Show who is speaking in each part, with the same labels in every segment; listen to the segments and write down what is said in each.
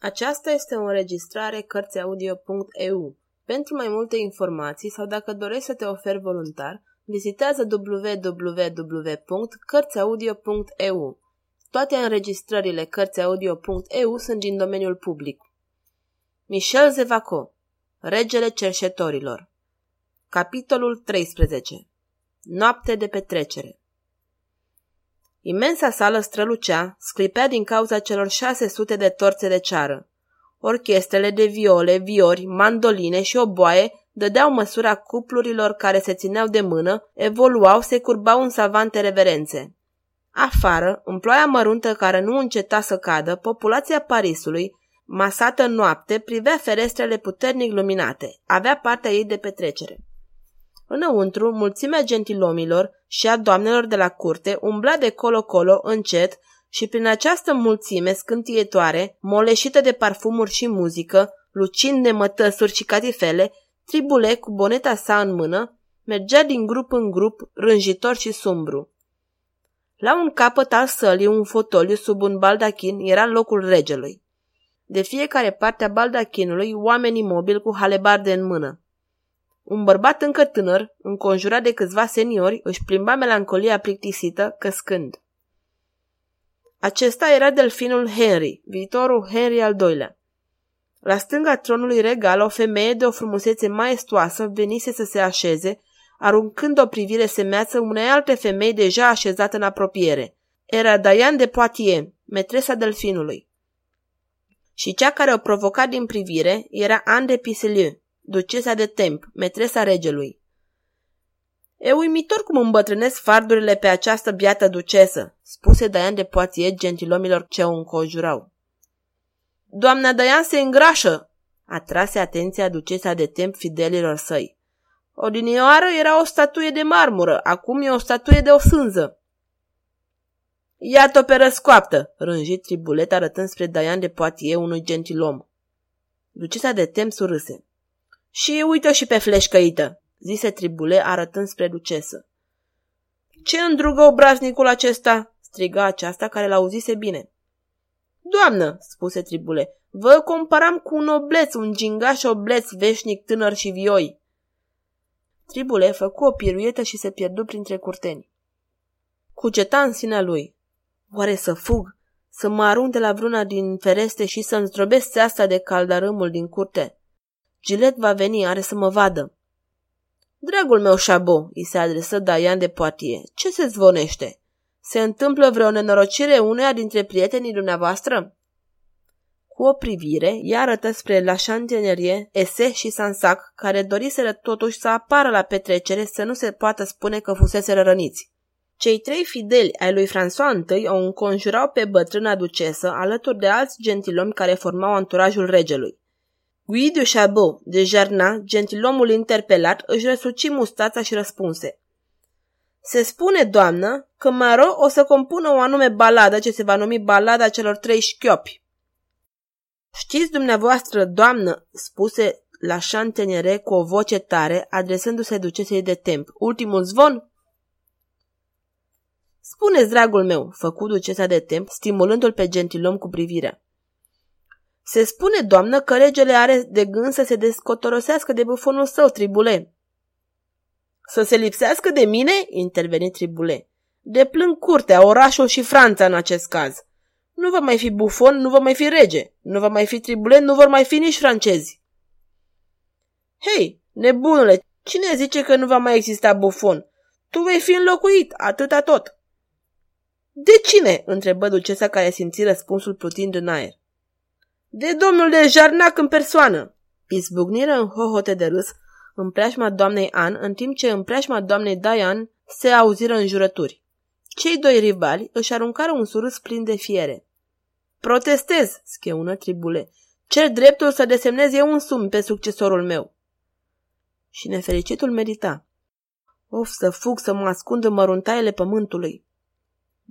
Speaker 1: Aceasta este o înregistrare Cărțiaudio.eu. Pentru mai multe informații sau dacă dorești să te oferi voluntar, vizitează www.cărțiaudio.eu. Toate înregistrările Cărțiaudio.eu sunt din domeniul public. Michel Zevaco Regele cerșetorilor Capitolul 13 Noapte de petrecere Imensa sală strălucea, sclipea din cauza celor șase sute de torțe de ceară. Orchestrele de viole, viori, mandoline și oboaie dădeau măsura cuplurilor care se țineau de mână, evoluau, se curbau în savante reverențe. Afară, în ploaia măruntă care nu înceta să cadă, populația Parisului, masată în noapte, privea ferestrele puternic luminate, avea partea ei de petrecere. Înăuntru, mulțimea gentilomilor și a doamnelor de la curte umbla de colo-colo încet și prin această mulțime scântietoare, moleșită de parfumuri și muzică, lucind de mătăsuri și catifele, Tribule, cu boneta sa în mână, mergea din grup în grup, rânjitor și sumbru. La un capăt al sălii, un fotoliu sub un baldachin era locul regelui. De fiecare parte a baldachinului, oameni imobili cu halebarde în mână. Un bărbat încă tânăr, înconjurat de câțiva seniori, își plimba melancolia plictisită, căscând. Acesta era delfinul Henry, viitorul Henry al II-lea. La stânga tronului regal, o femeie de o frumusețe maestoasă venise să se așeze, aruncând o privire semeață unei alte femei deja așezată în apropiere. Era Diane de Poitiers, metresa delfinului. Și cea care o provoca din privire era Anne de Piselieu, ducesa de Temp, metresa regelui. E uimitor cum îmbătrânesc fardurile pe această biată ducesă, spuse Daian de Poatie gentilomilor ce o înconjurau. Doamna Daian se îngrașă, atrase atenția ducesa de Temp fidelilor săi. Odinioară era o statuie de marmură, acum e o statuie de o sânză. Iată pe răscoaptă, rânji tribulet arătând spre Daian de Poatie unui gentilom. Ducesa de Temp surâse. Și uită și pe fleșcăită, zise Tribule arătând spre ducesă. Ce îndrugă obraznicul acesta? striga aceasta care l-auzise bine. Doamnă, spuse Tribule, vă comparam cu un obleț, un gingaș obleț veșnic tânăr și vioi. Tribule făcu o piruietă și se pierdu printre curteni. Cuceta în sinea lui. Oare să fug? Să mă arunc de la vruna din fereste și să-mi zdrobesc asta de caldarâmul din curte? Gilet va veni, are să mă vadă. Dragul meu șabo, îi se adresă Daian de Poatie, ce se zvonește? Se întâmplă vreo nenorocire uneia dintre prietenii dumneavoastră? Cu o privire, ea arătă spre la Chantenerie, Ese și Sansac, care doriseră totuși să apară la petrecere să nu se poată spune că fusese răniți. Cei trei fideli ai lui François I o înconjurau pe bătrâna ducesă alături de alți gentilomi care formau anturajul regelui. Guy de Chabot de Jarna, gentilomul interpelat, își răsuci mustața și răspunse. Se spune, doamnă, că Maro o să compună o anume baladă ce se va numi balada celor trei șchiopi. Știți dumneavoastră, doamnă, spuse la șantenere cu o voce tare, adresându-se ducesei de temp, ultimul zvon? Spuneți, dragul meu, făcu ducesa de temp, stimulându-l pe gentilom cu privirea. Se spune, doamnă, că regele are de gând să se descotorosească de bufonul său, Tribule. Să se lipsească de mine? interveni Tribule. De plâng curtea, orașul și Franța în acest caz. Nu va mai fi bufon, nu va mai fi rege. Nu va mai fi Tribule, nu vor mai fi nici francezi. Hei, nebunule, cine zice că nu va mai exista bufon? Tu vei fi înlocuit, atâta tot. De cine? întrebă ducesa care simți răspunsul plutind în aer. De domnul de Jarnac în persoană! Izbucniră în hohote de râs în preajma doamnei An, în timp ce în preajma doamnei Diane se auziră înjurături. Cei doi rivali își aruncară un surâs plin de fiere. Protestez, scheună tribule. Cer dreptul să desemnez eu însumi pe succesorul meu. Și nefericitul merita. Of, să fug să mă ascund în măruntaiele pământului.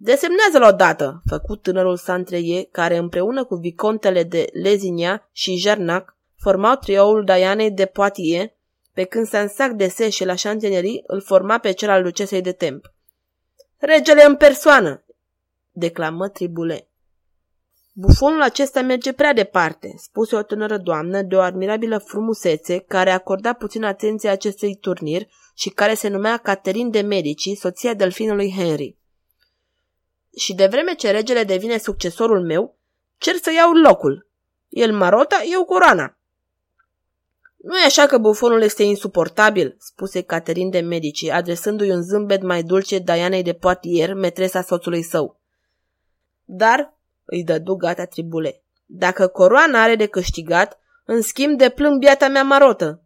Speaker 1: Desemnează-l odată, făcut tânărul Santreie, care împreună cu vicontele de Lezinia și Jarnac formau trioul Dianei de Poitiers, pe când Sansac de Se și la Chantenerie îl forma pe cel al ducesei de Temp. Regele în persoană, declamă Tribule. Bufonul acesta merge prea departe, spuse o tânără doamnă de o admirabilă frumusețe care acorda puțin atenție acestui turnir și care se numea Caterin de Medici, soția delfinului Henry. Și de vreme ce regele devine succesorul meu, cer să iau locul. El marota, eu coroana. Nu e așa că bufonul este insuportabil, spuse Caterin de Medici, adresându-i un zâmbet mai dulce Dianei de Poitiers, metresa soțului său. Dar, îi dădu gata tribule, dacă coroana are de câștigat, în schimb de plâng biata mea marotă.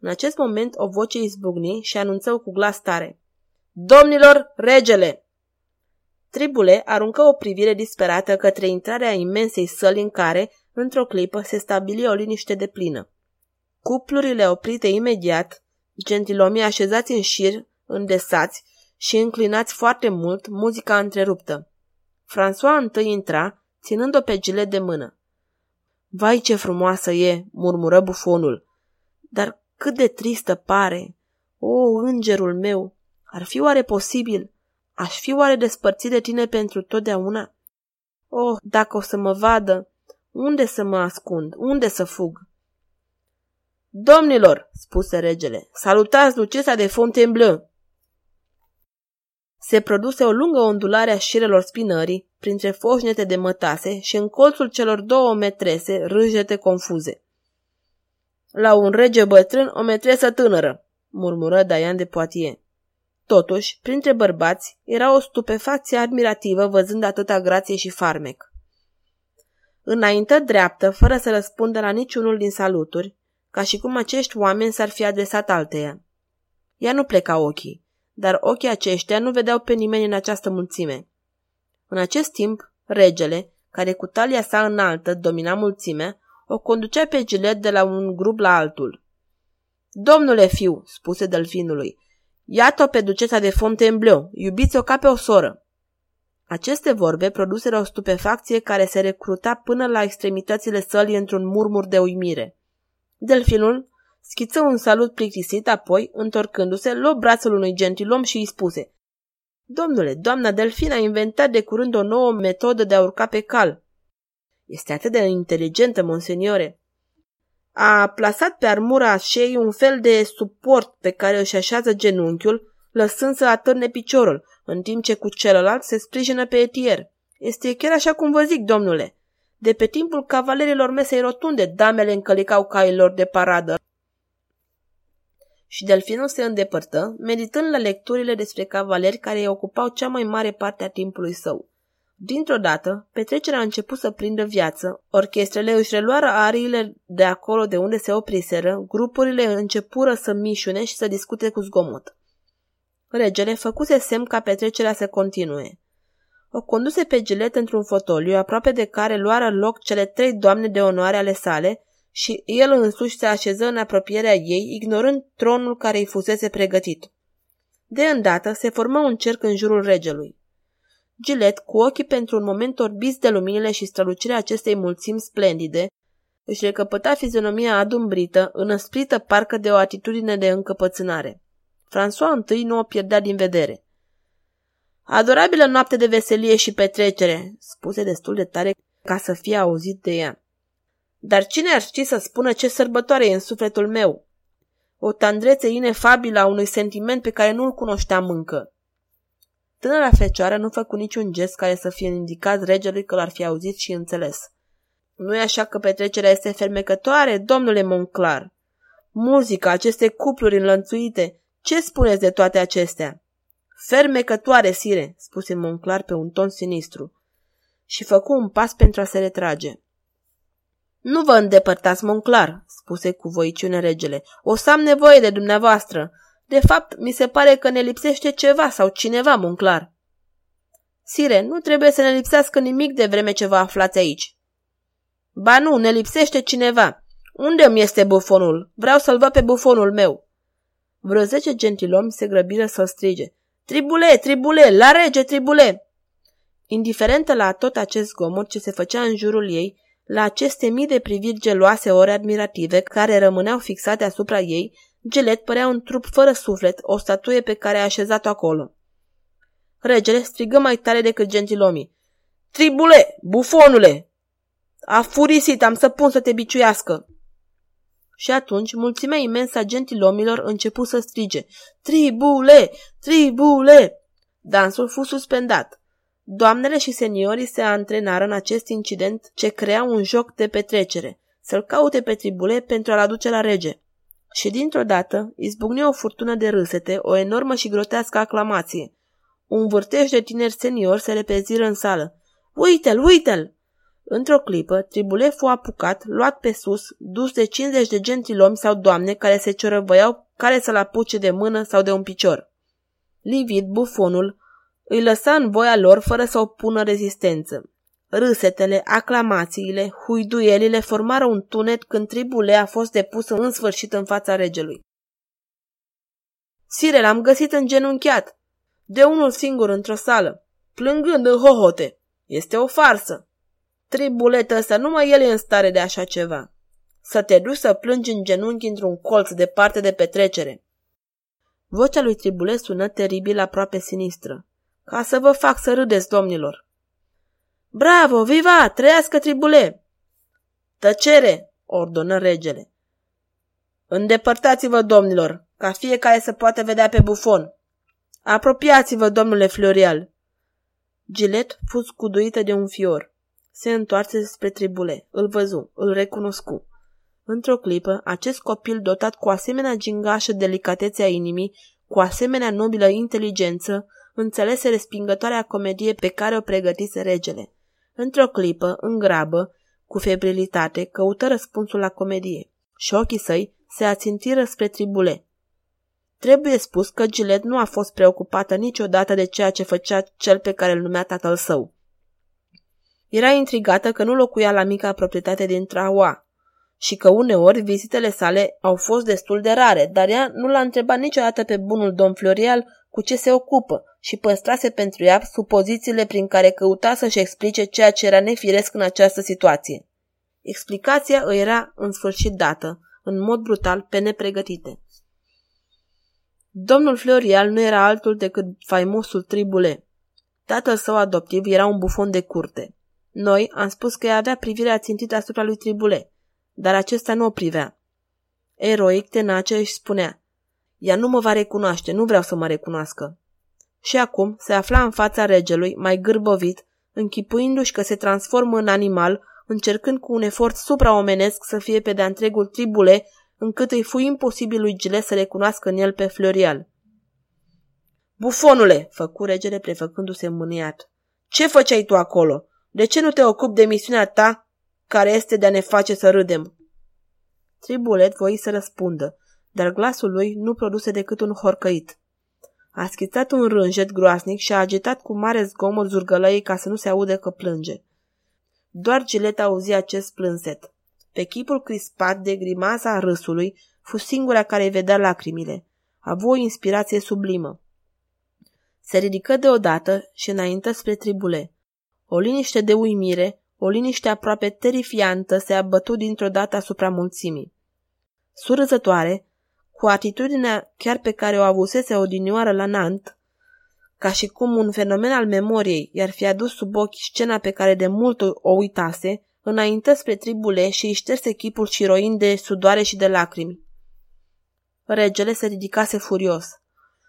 Speaker 1: În acest moment o voce izbucni și anunță cu glas tare. Domnilor, regele! Tribule aruncă o privire disperată către intrarea imensei săli în care, într-o clipă, se stabili o liniște de plină. Cuplurile oprite imediat, gentilomii așezați în șir, îndesați și înclinați foarte mult, muzica întreruptă. François întâi intra, ținând-o pe gilet de mână. Vai ce frumoasă e, murmură bufonul. Dar cât de tristă pare! O, îngerul meu! Ar fi oare posibil? Aș fi oare despărțit de tine pentru totdeauna? Oh, dacă o să mă vadă, unde să mă ascund? Unde să fug? Domnilor, spuse regele, salutați ducesa de Fontainebleau. Se produse o lungă ondulare a șirelor spinării, printre foșnete de mătase și în colțul celor două metrese râjete confuze. La un rege bătrân, o metresă tânără, murmură Diane de Poitiers. Totuși, printre bărbați, era o stupefacție admirativă văzând atâta grație și farmec. Înainte dreaptă, fără să răspundă la niciunul din saluturi, ca și cum acești oameni s-ar fi adresat alteia. Ea nu pleca ochii, dar ochii aceștia nu vedeau pe nimeni în această mulțime. În acest timp, regele, care cu talia sa înaltă domina mulțimea, o conducea pe gilet de la un grup la altul. Domnule fiu, spuse delfinului, iată-o pe ducesa de Fontainebleau, iubiți-o ca pe o soră. Aceste vorbe produseră o stupefacție care se recruta până la extremitățile sălii într-un murmur de uimire. Delfinul schiță un salut plictisit, apoi, întorcându-se, luă brațul unui gentilom și îi spuse Domnule, doamna Delfin a inventat de curând o nouă metodă de a urca pe cal. Este atât de inteligentă, monseniore. A plasat pe armura șei un fel de suport pe care își așează genunchiul, lăsând să atârne piciorul, în timp ce cu celălalt se sprijină pe etier. Este chiar așa cum vă zic, domnule. De pe timpul cavalerilor mesei rotunde, damele încălicau cailor de paradă. Și delfinul se îndepărtă, meditând la lecturile despre cavaleri care îi ocupau cea mai mare parte a timpului său. Dintr-o dată, petrecerea a început să prindă viață, orchestrele își reluară ariile de acolo de unde se opriseră, grupurile începură să mișune și să discute cu zgomot. Regele făcuse semn ca petrecerea să continue. O conduse pe gilet într-un fotoliu, aproape de care luară loc cele trei doamne de onoare ale sale și el însuși se așeză în apropierea ei, ignorând tronul care îi fusese pregătit. De îndată se formă un cerc în jurul regelui. Gilet, cu ochii pentru un moment orbiți de luminile și strălucirea acestei mulțimi splendide, își recăpăta fizionomia adumbrită, înăsprită parcă de o atitudine de încăpățânare. François I nu o pierdea din vedere. Adorabilă noapte de veselie și petrecere, spuse destul de tare ca să fie auzit de ea. Dar cine ar ști să spună ce sărbătoare e în sufletul meu? O tandrețe inefabilă a unui sentiment pe care nu-l cunoșteam încă. Tânăra fecioară nu făcu niciun gest care să fie indicat regelui că l-ar fi auzit și înțeles. Nu e așa că petrecerea este fermecătoare, domnule Monclar? Muzica, aceste cupluri înlănțuite, ce spuneți de toate acestea? Fermecătoare, sire, spuse Monclar pe un ton sinistru. Și făcu un pas pentru a se retrage. Nu vă îndepărtați, Monclar, spuse cu voiciune regele. O să am nevoie de dumneavoastră. De fapt, mi se pare că ne lipsește ceva sau cineva, Monclar. Sire, nu trebuie să ne lipsească nimic de vreme ce vă aflați aici. Ba nu, ne lipsește cineva. Unde mi este bufonul? Vreau să-l văd pe bufonul meu. Vreo zece gentilomi se grăbiră să strige. Tribule, tribule, la rege, tribule! Indiferentă la tot acest zgomot ce se făcea în jurul ei, la aceste mii de priviri geloase ori admirative care rămâneau fixate asupra ei, Gelet părea un trup fără suflet, o statuie pe care a așezat-o acolo. Regele strigă mai tare decât gentilomii. Tribule, bufonule! A furisit, am să pun să te biciuiască. Și atunci mulțimea imensă a gentilomilor începu să strige Tribule! Tribule! Dansul fu suspendat. Doamnele și seniorii se antrenară în acest incident ce crea un joc de petrecere, să-l caute pe tribule pentru a-l aduce la rege. Și dintr-o dată izbucni o furtună de râsete, o enormă și grotească aclamație. Un vârtej de tineri seniori se repeziră în sală. Uite-l, uite-l! Într-o clipă, Tribule fu apucat, luat pe sus, dus de 50 de gentilomi sau doamne care se ciorăvăiau care să-l apuce de mână sau de un picior. Livid, bufonul, îi lăsa în voia lor fără să opună rezistență. Râsetele, aclamațiile, huiduielile formară un tunet când Tribule a fost depus în sfârșit în fața regelui. Sire, l-am găsit îngenunchiat, de unul singur într-o sală, plângând în hohote. Este o farsă. Tribuletă ăsta, numai el e în stare de așa ceva. Să te duci să plângi în genunchi într-un colț departe de petrecere. Vocea lui Tribule sună teribil aproape sinistră. Ca să vă fac să râdeți, domnilor. Bravo, viva, trăiască Tribule! Tăcere, ordonă regele. Îndepărtați-vă, domnilor, ca fiecare să poată vedea pe bufon. Apropiați-vă, domnule Florial. Gilet fu scuduită de un fior. Se întoarce spre tribule. Îl văzu, îl recunoscu. Într-o clipă, acest copil dotat cu asemenea gingașă delicatețe a inimii, cu asemenea nobilă inteligență, înțelese respingătoarea comedie pe care o pregătise regele. Într-o clipă, în grabă, cu febrilitate, căută răspunsul la comedie și ochii săi se ațintiră spre tribule. Trebuie spus că Gilet nu a fost preocupată niciodată de ceea ce făcea cel pe care îl numea tatăl său. Era intrigată că nu locuia la mica proprietate din Traua și că uneori vizitele sale au fost destul de rare, dar ea nu l-a întrebat niciodată pe bunul domn Florial cu ce se ocupă și păstrase pentru ea supozițiile prin care căuta să-și explice ceea ce era nefiresc în această situație. Explicația îi era în sfârșit dată, în mod brutal, pe nepregătite. Domnul Florial nu era altul decât faimosul Tribule. Tatăl său adoptiv era un bufon de curte. Noi am spus că ea avea privirea țintită asupra lui Tribule, dar acesta nu o privea. Eroic, tenace, își spunea, ea nu mă va recunoaște, nu vreau să mă recunoască. Și acum se afla în fața regelui, mai gârbovit, închipuindu-și că se transformă în animal, încercând cu un efort supraomenesc să fie pe de-a întregul tribule încât îi fu imposibil lui Gile să recunoască în el pe Florial. Bufonule, făcu regele prefăcându-se mâniat. Ce făceai tu acolo? De ce nu te ocupi de misiunea ta, care este de a ne face să râdem? Tribulet voi să răspundă, dar glasul lui nu produse decât un horcăit. A schițat un rânjet groasnic și a agitat cu mare zgomot zurgălăii ca să nu se aude că plânge. Doar Gilet auzi acest plânset. Pe chipul crispat de grimasa râsului fu singura care îi vedea lacrimile. A avut o inspirație sublimă. Se ridică deodată și înaintă spre tribule. O liniște de uimire, o liniște aproape terifiantă se abătu dintr-o dată asupra mulțimii. Surâzătoare, cu atitudinea chiar pe care o avusese odinioară la Nant, ca și cum un fenomen al memoriei i-ar fi adus sub ochi scena pe care de mult o uitase, înaintă spre tribule și își șterse chipul ciroind de sudoare și de lacrimi. Regele se ridicase furios,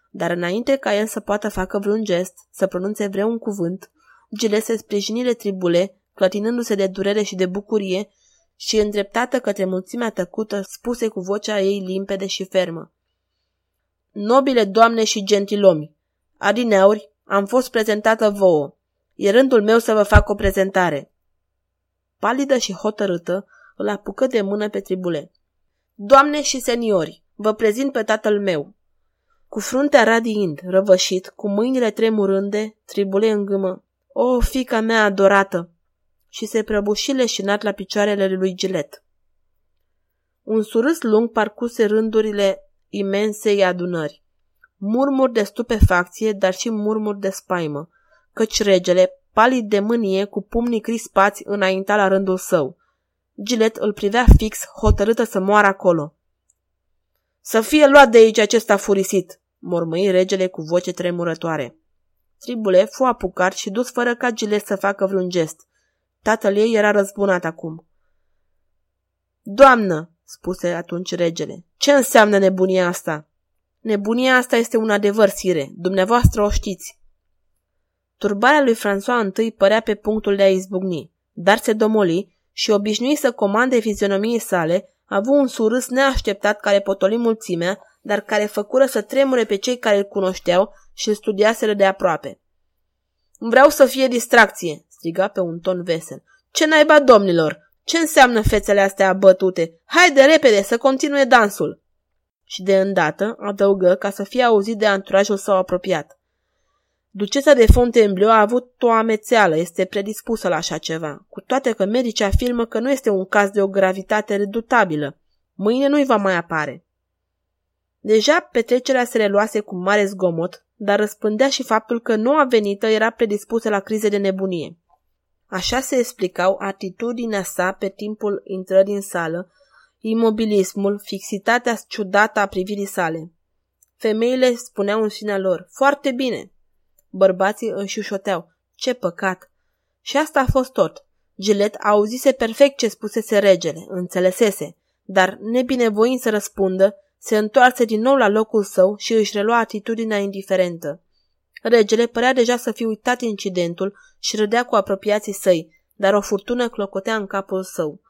Speaker 1: dar înainte ca el să poată facă vreun gest, să pronunțe vreun cuvânt, Gile se sprijinire tribule, clătinându-se de durere și de bucurie, și îndreptată către mulțimea tăcută, spuse cu vocea ei limpede și fermă. Nobile doamne și gentilomi, adineauri am fost prezentată vouă. E rândul meu să vă fac o prezentare. Palidă și hotărâtă, îl apucă de mână pe tribule. Doamne și seniori, vă prezint pe tatăl meu. Cu fruntea radiind, răvășit, cu mâinile tremurânde, tribule îngâmă. O, fica mea adorată! Și se prăbuși leșinat la picioarele lui Gilet. Un surâs lung parcuse rândurile imensei adunări. Murmuri de stupefacție, dar și murmuri de spaimă, căci regele, palid de mânie, cu pumnii crispați, înainta la rândul său. Gilet îl privea fix, hotărâtă să moară acolo. Să fie luat de aici acesta furisit, mormăi regele cu voce tremurătoare. Tribule fu apucat și dus fără ca Gilet să facă vreun gest. Tatăl ei era răzbunat acum. Doamnă, spuse atunci regele, ce înseamnă nebunia asta? Nebunia asta este un adevăr, sire. Dumneavoastră o știți. Turbarea lui François I părea pe punctul de a izbucni, dar se domoli și, obișnuit să comande fizionomiei sale, a avut un surâs neașteptat care potoli mulțimea, dar care făcură să tremure pe cei care îl cunoșteau și îl studiaseră de aproape. Vreau să fie distracție, striga pe un ton vesel. Ce naiba, domnilor? Ce înseamnă fețele astea abătute? Haide repede să continue dansul! Și de îndată adăugă ca să fie auzit de anturajul său apropiat. Ducesa de Fontainebleau a avut o amețeală, este predispusă la așa ceva, cu toate că medicii afirmă că nu este un caz de o gravitate redutabilă. Mâine nu-i va mai apare. Deja petrecerea se reluase cu mare zgomot, dar răspândea și faptul că noua venită era predispusă la crize de nebunie. Așa se explicau atitudinea sa pe timpul intrării în sală, imobilismul, fixitatea ciudată a privirii sale. Femeile spuneau în sinea lor, foarte bine. Bărbații înșușoteau, ce păcat. Și asta a fost tot. Gilet auzise perfect ce spusese regele, înțelesese, dar, nebinevoind să răspundă, se întoarse din nou la locul său și își relua atitudinea indiferentă. Regele părea deja să fi uitat incidentul și râdea cu apropiații săi, dar o furtună clocotea în capul său.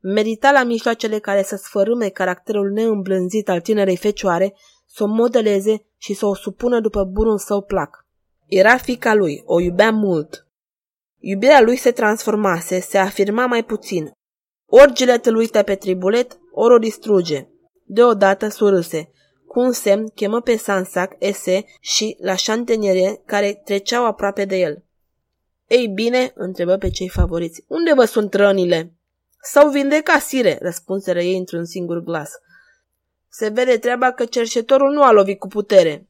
Speaker 1: Medita la mijloacele care să sfărâme caracterul neîmblânzit al tinerei fecioare, să o modeleze și să o supună după bunul său plac. Era fica lui, o iubea mult. Iubirea lui se transformase, se afirma mai puțin. Ori gilet îl uită pe tribulet, ori o distruge. Deodată surâse. Cu un semn chemă pe Sansac, Ese și la șanteniere care treceau aproape de el. Ei bine, întrebă pe cei favoriți, unde vă sunt rănile? S-au vindecat, sire, răspunseră ei într-un singur glas. Se vede treaba că cerșetorul nu a lovit cu putere.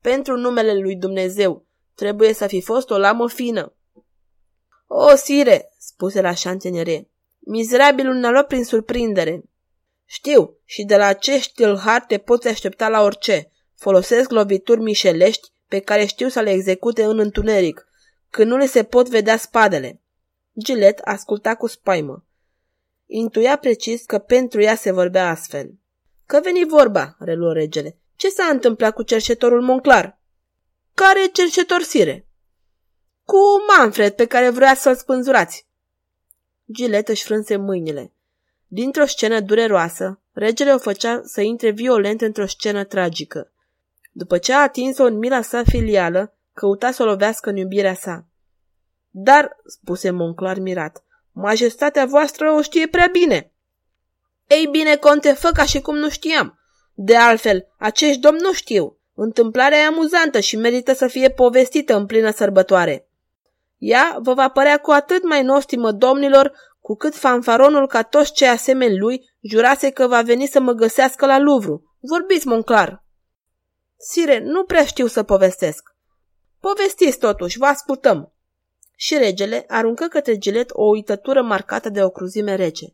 Speaker 1: Pentru numele lui Dumnezeu, trebuie să fi fost o lamă fină. O, sire, spuse la șantenere, mizerabilul ne-a luat prin surprindere. Știu, și de la acești tâlhari te poți aștepta la orice. Folosesc lovituri mișelești pe care știu să le execute în întuneric, când nu le se pot vedea spadele. Gilet asculta cu spaimă. Intuia precis că pentru ea se vorbea astfel. Că veni vorba, reluă regele. Ce s-a întâmplat cu cerșetorul Monclar? Care cerșetor sire? Cu Manfred, pe care vrea să-l spânzurați. Gilet își frânse mâinile. Dintr-o scenă dureroasă, regele o făcea să intre violent într-o scenă tragică. După ce a atins-o în mila sa filială, căuta să o lovească în iubirea sa. Dar, spuse Monclar mirat, majestatea voastră o știe prea bine. Ei bine, conte, fă ca și cum nu știam. De altfel, acești domni nu știu. Întâmplarea e amuzantă și merită să fie povestită în plină sărbătoare. Ea vă va părea cu atât mai nostimă domnilor cu cât fanfaronul ca toți cei asemeni lui jurase că va veni să mă găsească la Luvru. Vorbiți, Monclar! Sire, nu prea știu să povestesc. Povestiți totuși, vă ascultăm. Și regele aruncă către gilet o uitătură marcată de o cruzime rece.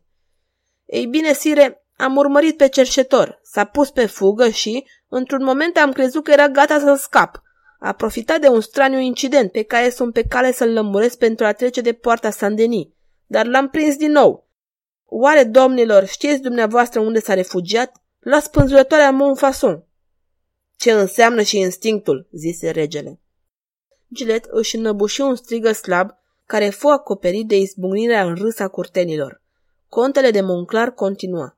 Speaker 1: Ei bine, sire, am urmărit pe cerșetor, s-a pus pe fugă și, într-un moment, am crezut că era gata să scap. A profitat de un straniu incident pe care sunt pe cale să-l lămuresc pentru a trece de poarta Saint-Denis dar l-am prins din nou. Oare, domnilor, știți dumneavoastră unde s-a refugiat? La spânzurătoarea Montfason. Ce înseamnă și instinctul, zise regele. Gilet își înăbuși un strigă slab care fu acoperit de izbucnirea în râs a curtenilor. Contele de Monclar continua.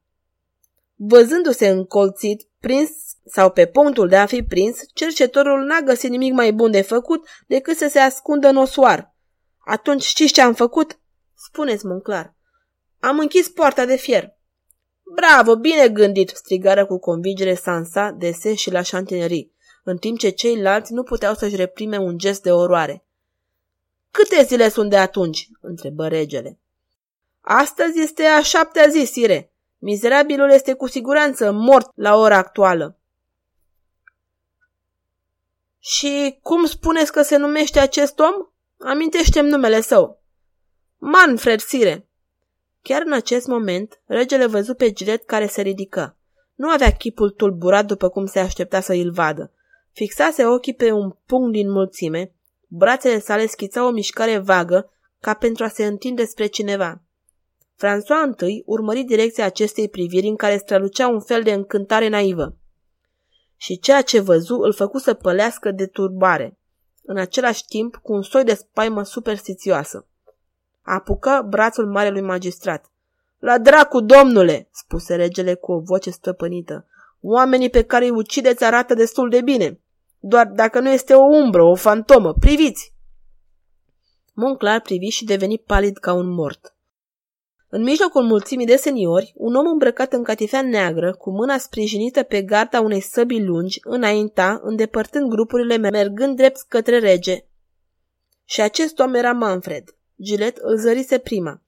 Speaker 1: Văzându-se încolțit, prins sau pe punctul de a fi prins, cercetorul n-a găsit nimic mai bun de făcut decât să se ascundă în osoar. Atunci știți ce am făcut? Spuneți, Monclar. Am închis poarta de fier. Bravo, bine gândit, strigară cu convingere Sansa, Dese și la șantinerii, în timp ce ceilalți nu puteau să-și reprime un gest de oroare. Câte zile sunt de atunci? întrebă regele. Astăzi este a șaptea zi, sire. Mizerabilul este cu siguranță mort la ora actuală. Și cum spuneți că se numește acest om? Amintește-mi numele său. Manfred, sire! Chiar în acest moment, regele văzu pe Gilet care se ridică. Nu avea chipul tulburat după cum se aștepta să îl vadă. Fixase ochii pe un punct din mulțime, brațele sale schițau o mișcare vagă, ca pentru a se întinde spre cineva. François I urmări direcția acestei priviri în care strălucea un fel de încântare naivă. Și ceea ce văzu îl făcu să pălească de turbare, în același timp cu un soi de spaimă superstițioasă. Apucă brațul marelui magistrat. La dracu, domnule!" spuse regele cu o voce stăpânită. Oamenii pe care îi ucideți arată destul de bine. Doar dacă nu este o umbră, o fantomă, priviți! Monclar privi și deveni palid ca un mort. În mijlocul mulțimii de seniori, un om îmbrăcat în catifea neagră, cu mâna sprijinită pe garda unei săbii lungi, înainta, îndepărtând grupurile mergând drept către rege. Și acest om era Manfred. Gilet îl zărise prima.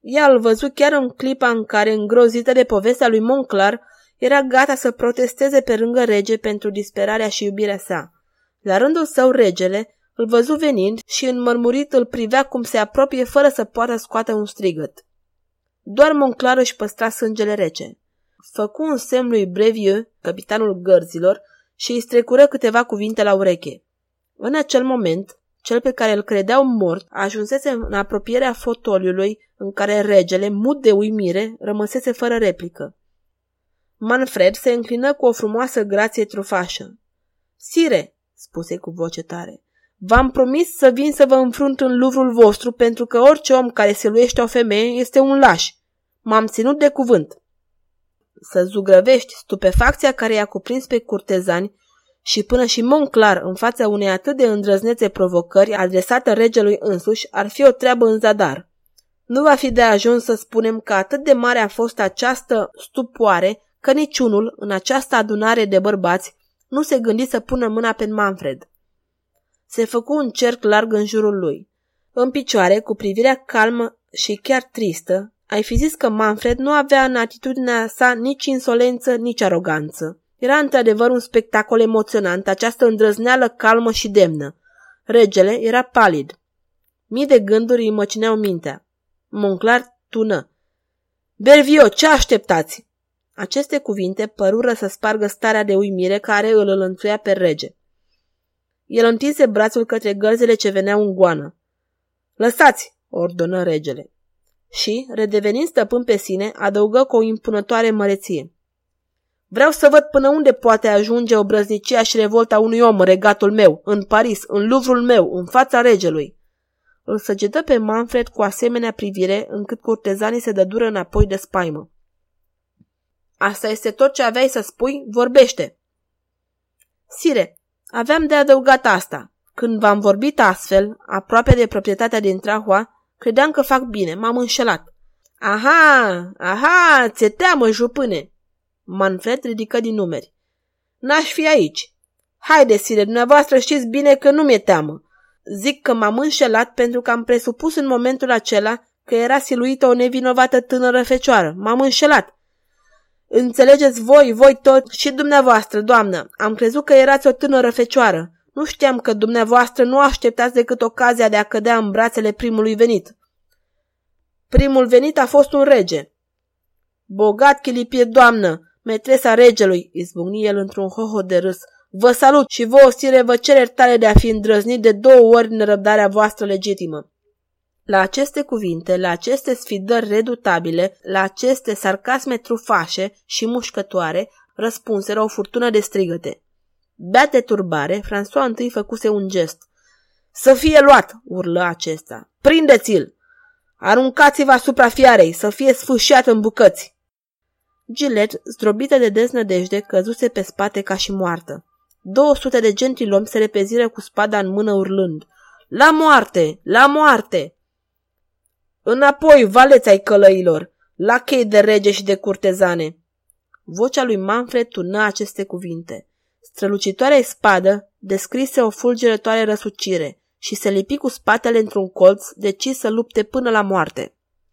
Speaker 1: Ea îl văzu chiar în clipa în care, îngrozită de povestea lui Monclar, era gata să protesteze pe lângă rege pentru disperarea și iubirea sa. La rândul său, regele îl văzu venind și înmărmurit îl privea cum se apropie fără să poată scoate un strigăt. Doar Monclar își păstra sângele rece. Făcu un semn lui Brevieux, capitanul gărzilor, și îi strecură câteva cuvinte la ureche. În acel moment, cel pe care îl credeau mort ajunsese în apropierea fotoliului în care regele, mut de uimire, rămăsese fără replică. Manfred se înclină cu o frumoasă grație trufașă. Sire, spuse cu voce tare, v-am promis să vin să vă înfrunt în luvrul vostru pentru că orice om care se luiește o femeie este un laș. M-am ținut de cuvânt. Să zugrăvești stupefacția care i-a cuprins pe curtezani și până și Monclar în fața unei atât de îndrăznețe provocări adresată regelui însuși ar fi o treabă în zadar. Nu va fi de ajuns să spunem că atât de mare a fost această stupoare că niciunul, în această adunare de bărbați, nu se gândi să pună mâna pe Manfred. Se făcu un cerc larg în jurul lui. În picioare, cu privirea calmă și chiar tristă, ai fi zis că Manfred nu avea în atitudinea sa nici insolență, nici aroganță. Era într-adevăr un spectacol emoționant, această îndrăzneală calmă și demnă. Regele era palid. Mii de gânduri îi măcineau mintea. Monclar tună. Bervio, ce așteptați? Aceste cuvinte părură să spargă starea de uimire care îl înlănțuia pe rege. El întinse brațul către gărzele ce veneau în goană. Lăsați, ordonă regele. Și, redevenind stăpân pe sine, adăugă cu o impunătoare măreție. Vreau să văd până unde poate ajunge obrăznicia și revolta unui om în regatul meu, în Paris, în Luvrul meu, în fața regelui. Îl săgetă pe Manfred cu asemenea privire, încât curtezanii se dădură înapoi de spaimă. Asta este tot ce aveai să spui? Vorbește! Sire, aveam de adăugat asta. Când v-am vorbit astfel, aproape de proprietatea din Trahua, credeam că fac bine, m-am înșelat. Aha, aha, ți-e teamă, jupâne! Manfred ridică din numeri. N-aș fi aici. Haide, sire, dumneavoastră știți bine că nu mi-e teamă. Zic că m-am înșelat pentru că am presupus în momentul acela că era siluită o nevinovată tânără fecioară. M-am înșelat. Înțelegeți voi, voi tot și dumneavoastră, doamnă. Am crezut că erați o tânără fecioară. Nu știam că dumneavoastră nu așteptați decât ocazia de a cădea în brațele primului venit. Primul venit a fost un rege. Bogat chilipie, doamnă, metresa regelui, izbucni el într-un hoho de râs. Vă salut și vă, sire, vă cer tale de a fi îndrăznit de două ori nerăbdarea voastră legitimă. La aceste cuvinte, la aceste sfidări redutabile, la aceste sarcasme trufașe și mușcătoare, răspunseră o furtună de strigăte. Beate turbare, François întâi făcuse un gest. Să fie luat, urlă acesta. Prindeți-l! Aruncați-vă asupra fiarei, să fie sfâșiat în bucăți. Gilet, zdrobită de deznădejde, căzuse pe spate ca și moartă. Două sute de gentilomi se repeziră cu spada în mână urlând. La moarte! La moarte! Înapoi, valeți ai călăilor! La chei de rege și de curtezane! Vocea lui Manfred turnă aceste cuvinte. Strălucitoarea spadă descrise o fulgerătoare răsucire și se lipi cu spatele într-un colț, decis să lupte până la moarte.